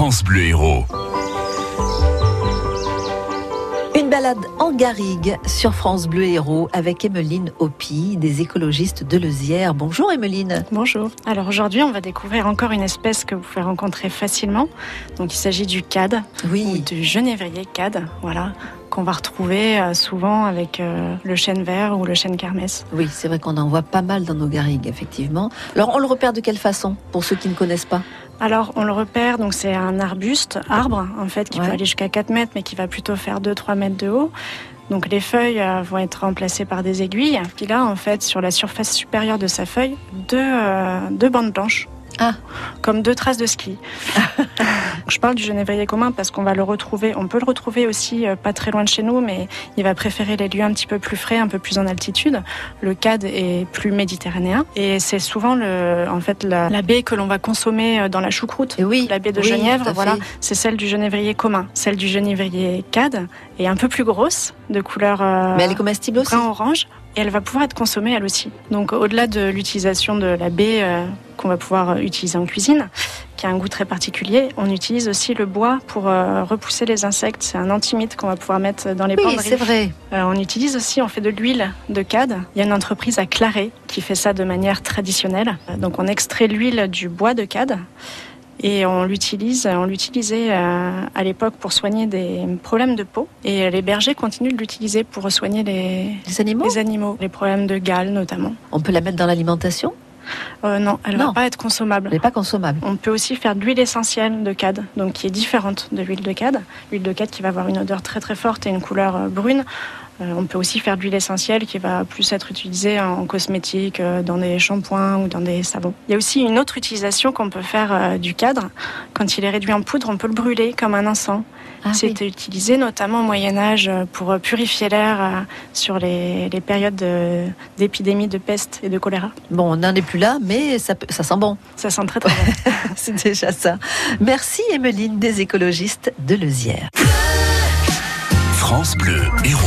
France Bleu Héros. Une balade en garrigue sur France Bleu Héros avec Emeline Hopi, des écologistes de Lezière. Bonjour Emeline. Bonjour. Alors aujourd'hui, on va découvrir encore une espèce que vous pouvez rencontrer facilement. Donc il s'agit du cad, Oui. ou du genévrier cad, voilà, qu'on va retrouver euh, souvent avec euh, le chêne vert ou le chêne kermès. Oui, c'est vrai qu'on en voit pas mal dans nos garrigues, effectivement. Alors, on le repère de quelle façon, pour ceux qui ne connaissent pas? Alors on le repère, donc c'est un arbuste, arbre en fait, qui Ouais. peut aller jusqu'à 4 mètres, mais qui va plutôt faire 2-3 mètres de haut. Donc les feuilles euh, vont être remplacées par des aiguilles. Puis là, en fait, sur la surface supérieure de sa feuille, deux, euh, deux bandes blanches. Ah. Comme deux traces de ski. Je parle du genévrier commun parce qu'on va le retrouver, on peut le retrouver aussi euh, pas très loin de chez nous, mais il va préférer les lieux un petit peu plus frais, un peu plus en altitude. Le cad est plus méditerranéen et c'est souvent le, en fait, la, la baie que l'on va consommer euh, dans la choucroute. Et oui, La baie de oui, Genièvre, voilà, c'est celle du genévrier commun. Celle du genévrier cad est un peu plus grosse, de couleur euh, Mais elle est comestible aussi. brun-orange, et elle va pouvoir être consommée elle aussi. Donc au-delà de l'utilisation de la baie euh, qu'on va pouvoir euh, utiliser en cuisine, qui a un goût très particulier, on utilise aussi le bois pour euh, repousser les insectes. C'est un antimite qu'on va pouvoir mettre dans les Oui, c'est vrai. Euh, on utilise aussi, on fait de l'huile de cad. Il y a une entreprise à Claret qui fait ça de manière traditionnelle. Donc on extrait l'huile du bois de cad et on l'utilise, on l'utilisait euh, à l'époque pour soigner des problèmes de peau. Et les bergers continuent de l'utiliser pour soigner les, Les animaux les animaux, les problèmes de gale notamment. On peut la mettre dans l'alimentation? Euh, non, elle Non. va pas être consommable. Elle n'est pas consommable. On peut aussi faire de l'huile essentielle de cad, donc qui est différente de l'huile de cad. L'huile de cad qui va avoir une odeur très très forte et une couleur euh, brune. Euh, on peut aussi faire de l'huile essentielle qui va plus être utilisée en cosmétique, euh, dans des shampoings ou dans des savons. Il y a aussi une autre utilisation qu'on peut faire euh, du cadre. Quand il est réduit en poudre, on peut le brûler comme un encens. Ah oui. C'était utilisé notamment au Moyen Âge pour purifier l'air sur les, les périodes de- d'épidémie de peste et de choléra. Bon, on n'en est plus là, mais ça sent bon. Ça sent très très bon. C'est déjà ça. Merci Emeline, des écologistes de Lezière. France Bleu Héros.